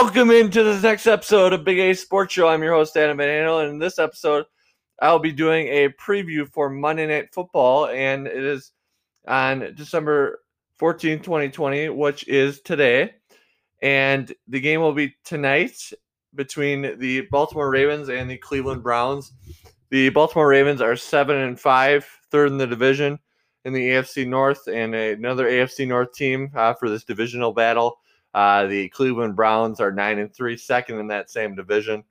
Welcome into this next episode of Big A Sports Show. I'm your host, Adam Banano, and in this episode, I'll be doing a preview for Monday Night Football, and it is on December 14, 2020, which is today. And the game will be tonight between the Baltimore Ravens and the Cleveland Browns. The Baltimore Ravens are seven and five, third in the division in the AFC North, and another AFC North team uh, for this divisional battle. Uh, the Cleveland Browns are nine and three, second in that same division.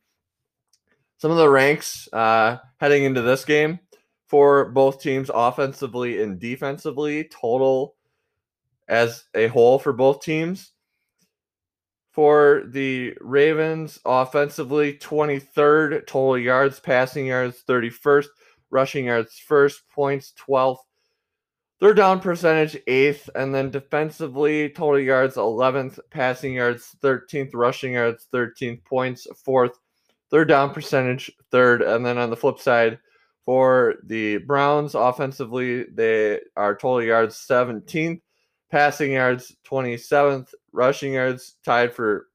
Some of the ranks uh, heading into this game for both teams, offensively and defensively, total as a whole for both teams. For the Ravens, offensively, 23rd, total yards, passing yards, 31st, rushing yards, first, points, 12th, Third down percentage, eighth, and then defensively, total yards, 11th, passing yards, 13th, rushing yards, 13th, points, fourth, third down percentage, third, and then on the flip side, for the Browns, offensively, they are total yards 17th, passing yards 27th, rushing yards tied for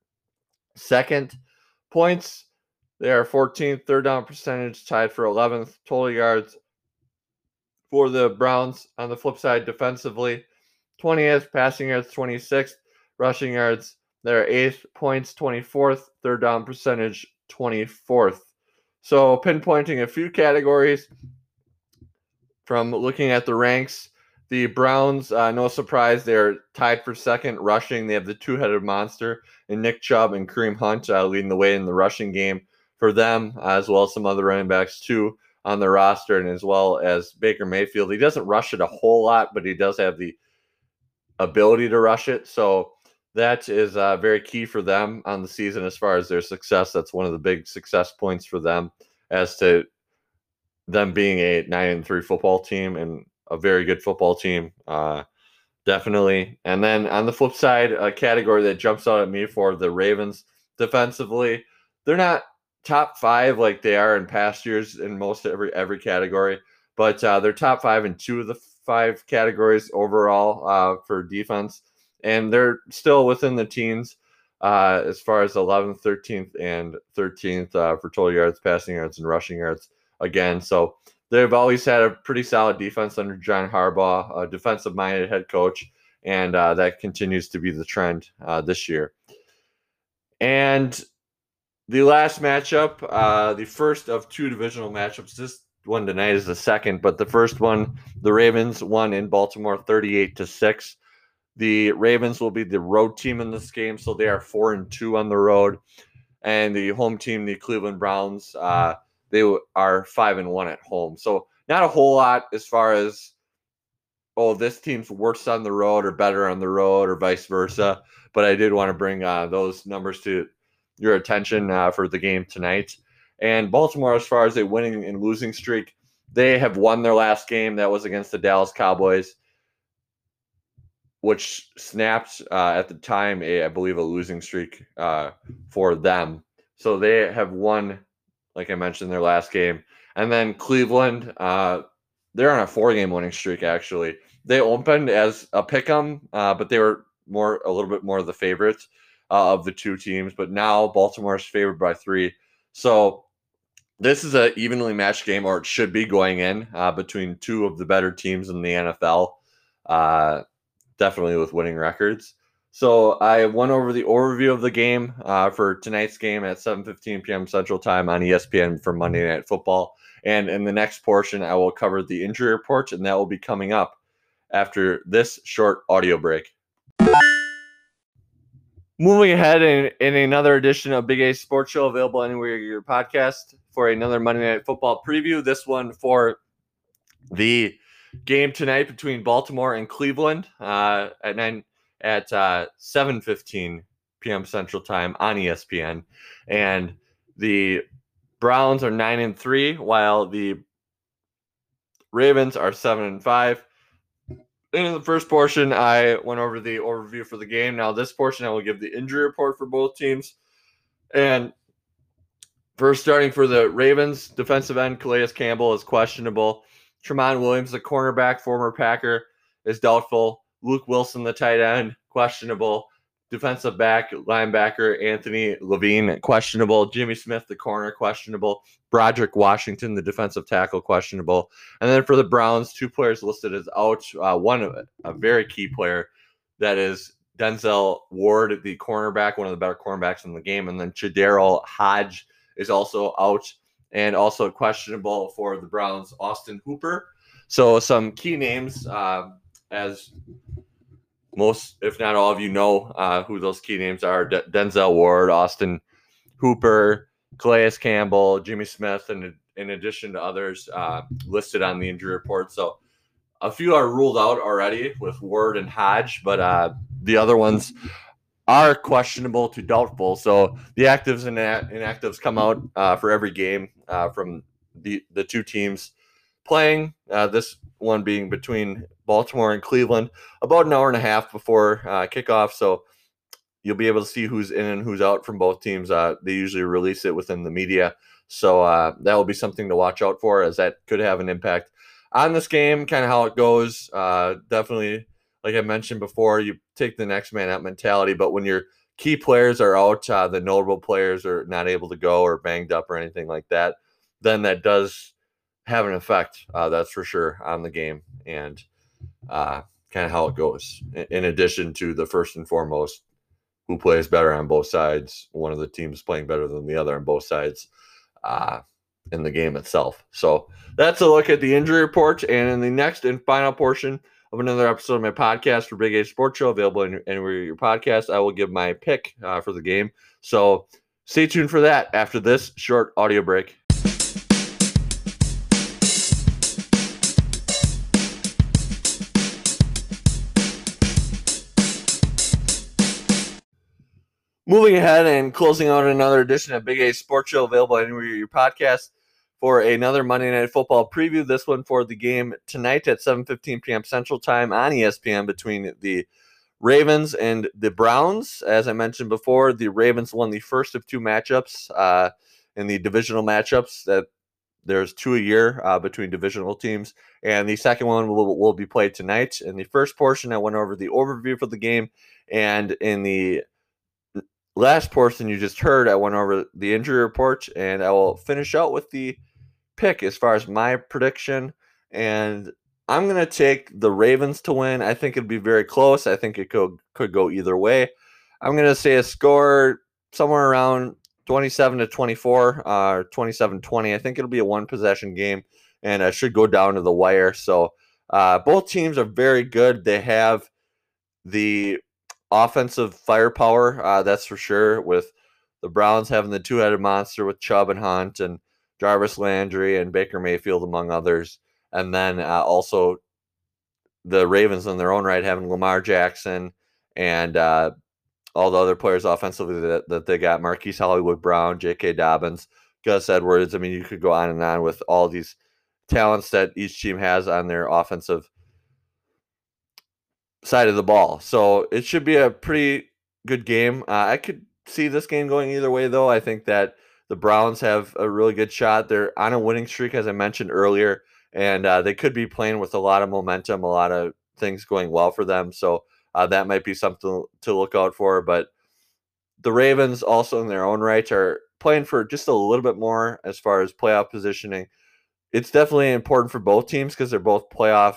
second, points they are 14th, third down percentage tied for 11th, total yards for the Browns on the flip side defensively. 20th, passing yards 26th, rushing yards they're 8th, points 24th, third down percentage 24th. So pinpointing a few categories from looking at the ranks. The Browns, uh, no surprise, they're tied for second rushing. They have the two-headed monster and Nick Chubb and Kareem Hunt uh, leading the way in the rushing game for them, as well as some other running backs too on the roster, and as well as Baker Mayfield. He doesn't rush it a whole lot, but he does have the ability to rush it. So that is uh, very key for them on the season as far as their success. That's one of the big success points for them as to them being a nine and three football team and a very good football team. Uh, definitely. And then on the flip side, a category that jumps out at me for the Ravens defensively, they're not top five like they are in past years in most every every category, but uh, they're top five in two of the five categories overall uh, for defense, and they're still within the teens uh, as far as 11th, 13th, and 13th uh, for total yards, passing yards, and rushing yards. Again, so they've always had a pretty solid defense under John Harbaugh, a defensive-minded head coach, and uh, that continues to be the trend uh, this year. And the last matchup, uh, the first of two divisional matchups. This one tonight is the second, but the first one, the Ravens won in Baltimore 38 to 6. The Ravens will be the road team in this game, so they are four and two on the road. And the home team, the Cleveland Browns, uh, they are five and one at home. So not a whole lot as far as oh, this team's worse on the road or better on the road or vice versa. But I did want to bring uh, those numbers to your attention uh, for the game tonight. And Baltimore, as far as a winning and losing streak, they have won their last game. That was against the Dallas Cowboys, which snapped uh, at the time, a, I believe, a losing streak uh, for them. So they have won, like I mentioned, their last game. And then Cleveland, uh, they're on a four-game winning streak. Actually, they opened as a pick 'em, uh, but they were more a little bit more of the favorites uh, of the two teams, but now Baltimore is favored by three. So this is an evenly matched game, or it should be going in uh, between two of the better teams in the NFL, uh, definitely with winning records. So I went over the overview of the game uh, for tonight's game at 7:15 p.m. Central Time on ESPN for Monday Night Football. And in the next portion, I will cover the injury report, and that will be coming up after this short audio break. Moving ahead in, in another edition of Big A Sports Show, available anywhere your podcast for another Monday Night Football preview. This one for the game tonight between Baltimore and Cleveland uh, at nine at uh, seven fifteen p.m. Central Time on ESPN, and the Browns are nine and three, while the Ravens are seven and five in the first portion, I went over the overview for the game. Now, this portion, I will give the injury report for both teams. And first, starting for the Ravens, defensive end Calais Campbell is questionable. Tramon Williams, the cornerback, former Packer, is doubtful. Luke Wilson, the tight end, questionable. Defensive back, linebacker Anthony Levine, questionable. Jimmy Smith, the corner, questionable. Broderick Washington, the defensive tackle, questionable. And then for the Browns, two players listed as out. Uh, one, of it, a very key player that is Denzel Ward, the cornerback, one of the better cornerbacks in the game. And then KhaDarel Hodge is also out and also questionable for the Browns, Austin Hooper. So some key names uh, as most, if not all of you, know uh, who those key names are: D- Denzel Ward, Austin Hooper, Calais Campbell, Jimmy Smith, and in addition to others uh, listed on the injury report. So a few are ruled out already with Ward and Hodge, but uh, the other ones are questionable to doubtful. So the actives and inactives come out uh, for every game uh, from the the two teams playing. Uh, this one being between Baltimore and Cleveland, about an hour and a half before uh, kickoff. So you'll be able to see who's in and who's out from both teams. Uh, they usually release it within the media, so uh, that will be something to watch out for, as that could have an impact on this game. Kind of how it goes. Uh, definitely, like I mentioned before, you take the next man out mentality, but when your key players are out, uh, the notable players are not able to go or banged up or anything like that, then that does have an effect. Uh, that's for sure on the game and uh, kind of how it goes. In addition to the first and foremost, who plays better on both sides. One of the teams playing better than the other on both sides uh, in the game itself. So that's a look at the injury report. And in the next and final portion of another episode of my podcast for Big A Sports Show, available anywhere your podcast, I will give my pick uh, for the game. So stay tuned for that after this short audio break. Moving ahead and closing out another edition of Big A Sports Show, available anywhere your podcast for another Monday Night Football preview. This one for the game tonight at 7:15 p.m. Central Time on ESPN between the Ravens and the Browns. As I mentioned before, the Ravens won the first of two matchups uh, in the divisional matchups. That there's two a year uh, between divisional teams, and the second one will, will be played tonight. In the first portion, I went over the overview for the game, and in the last portion you just heard, I went over the injury reports, and I will finish out with the pick as far as my prediction. And I'm gonna take the Ravens to win. I think it'd be very close. I think it could could go either way. I'm gonna say a score somewhere around 27 to 24, uh, 27 20. I think it'll be a one possession game, and I should go down to the wire. So uh, both teams are very good. They have the offensive firepower, uh, that's for sure. With the Browns having the two headed monster with Chubb and Hunt and Jarvis Landry and Baker Mayfield, among others. And then uh, also the Ravens in their own right having Lamar Jackson and uh, all the other players offensively that, that they got Marquise Hollywood Brown, J.K. Dobbins, Gus Edwards. I mean, you could go on and on with all these talents that each team has on their offensive side of the ball. So it should be a pretty good game. Uh, I could see this game going either way, though. I think that the Browns have a really good shot. They're on a winning streak, as I mentioned earlier, and uh, they could be playing with a lot of momentum, a lot of things going well for them. So uh, that might be something to look out for. But the Ravens, also in their own right, are playing for just a little bit more as far as playoff positioning. It's definitely important for both teams because they're both playoff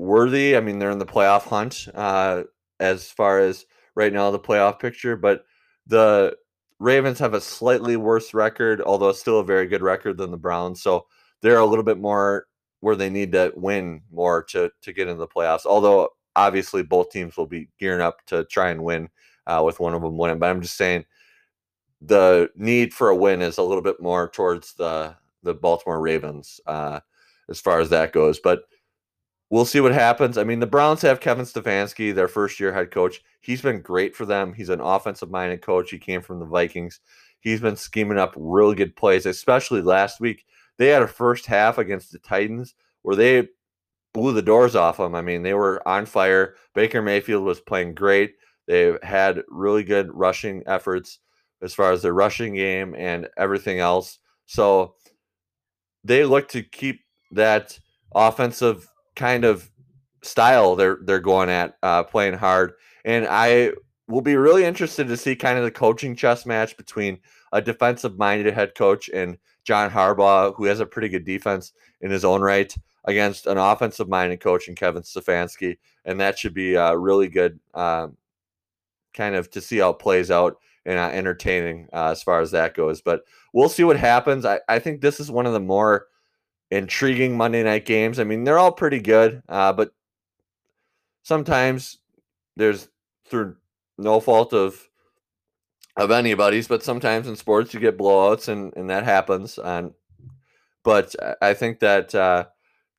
worthy. I mean, they're in the playoff hunt uh, as far as right now the playoff picture, but the Ravens have a slightly worse record, although still a very good record than the Browns. So they're a little bit more where they need to win more to to get into the playoffs. Although obviously both teams will be gearing up to try and win uh, with one of them winning. But I'm just saying the need for a win is a little bit more towards the the Baltimore Ravens uh, as far as that goes. But we'll see what happens. I mean, the Browns have Kevin Stefanski, their first year head coach. He's been great for them. He's an offensive minded coach. He came from the Vikings. He's been scheming up really good plays, especially last week. They had a first half against the Titans where they blew the doors off them. I mean, they were on fire. Baker Mayfield was playing great. They had really good rushing efforts as far as their rushing game and everything else. So they look to keep that offensive kind of style they're they're going at, uh, playing hard. And I we'll be really interested to see kind of the coaching chess match between a defensive minded head coach and John Harbaugh, who has a pretty good defense in his own right, against an offensive minded coach and Kevin Stefanski. And that should be uh, really good, um, kind of to see how it plays out and uh, entertaining uh, as far as that goes. But we'll see what happens. I, I think this is one of the more intriguing Monday night games. I mean, they're all pretty good, uh, but sometimes there's through no fault of of anybody's, but sometimes in sports you get blowouts and and that happens. And but I think that uh,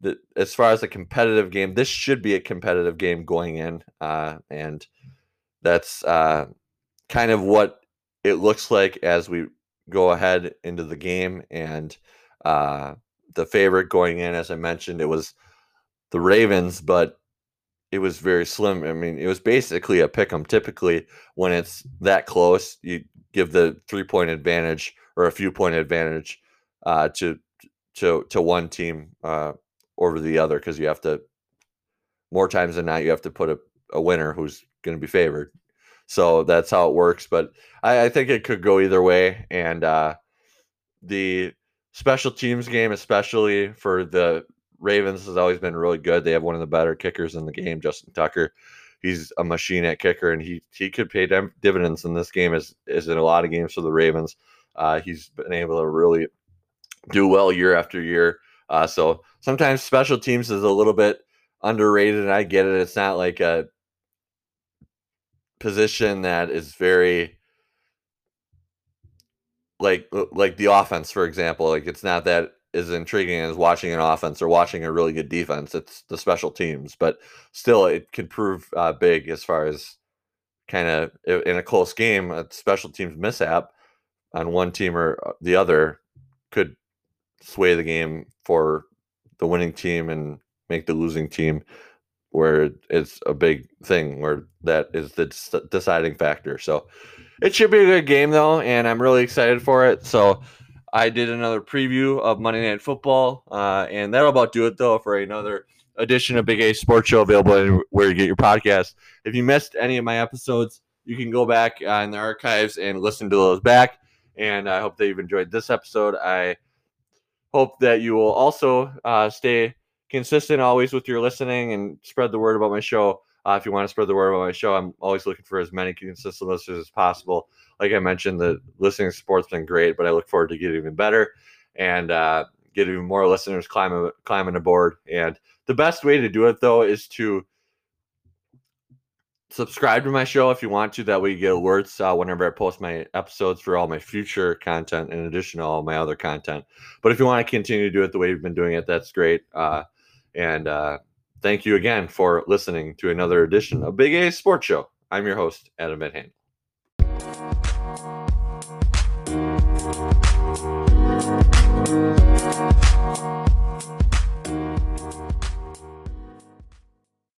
that as far as a competitive game, this should be a competitive game going in, uh, and that's uh, kind of what it looks like as we go ahead into the game. And uh, the favorite going in, as I mentioned, it was the Ravens, but it was very slim. I mean, it was basically a pick 'em. Typically, when it's that close, you give the three point advantage or a few point advantage uh, to to to one team uh, over the other because you have to more times than not you have to put a, a winner who's going to be favored. So that's how it works. But I, I think it could go either way, and uh, the special teams game, especially for the Ravens has always been really good. They have one of the better kickers in the game, Justin Tucker. He's a machine at kicker, and he he could pay dividends in this game as is in a lot of games for the Ravens. Uh, he's been able to really do well year after year. Uh, so sometimes special teams is a little bit underrated, and I get it. It's not like a position that is very like like the offense, for example. Like it's not that as intriguing as watching an offense or watching a really good defense. It's the special teams, but still, it could prove uh, big as far as kind of in a close game, a special teams mishap on one team or uh, the other could sway the game for the winning team and make the losing team where it's a big thing where that is the deciding factor. So it should be a good game though, and I'm really excited for it. So I did another preview of Monday Night Football, uh, and that'll about do it though for another edition of Big A Sports Show available where you get your podcast. If you missed any of my episodes, you can go back uh, in the archives and listen to those back. And I hope that you've enjoyed this episode. I hope that you will also uh, stay consistent always with your listening and spread the word about my show. Uh, if you want to spread the word about my show, I'm always looking for as many consistent listeners as possible like I mentioned, the listening support's been great, but I look forward to getting even better and uh, get even more listeners climbing climbing aboard. And the best way to do it though is to subscribe to my show if you want to. That way you get alerts uh, whenever I post my episodes for all my future content in addition to all my other content. But if you want to continue to do it the way you've been doing it, that's great. Uh, and uh, thank you again for listening to another edition of Big A Sports Show. I'm your host, Adam Van.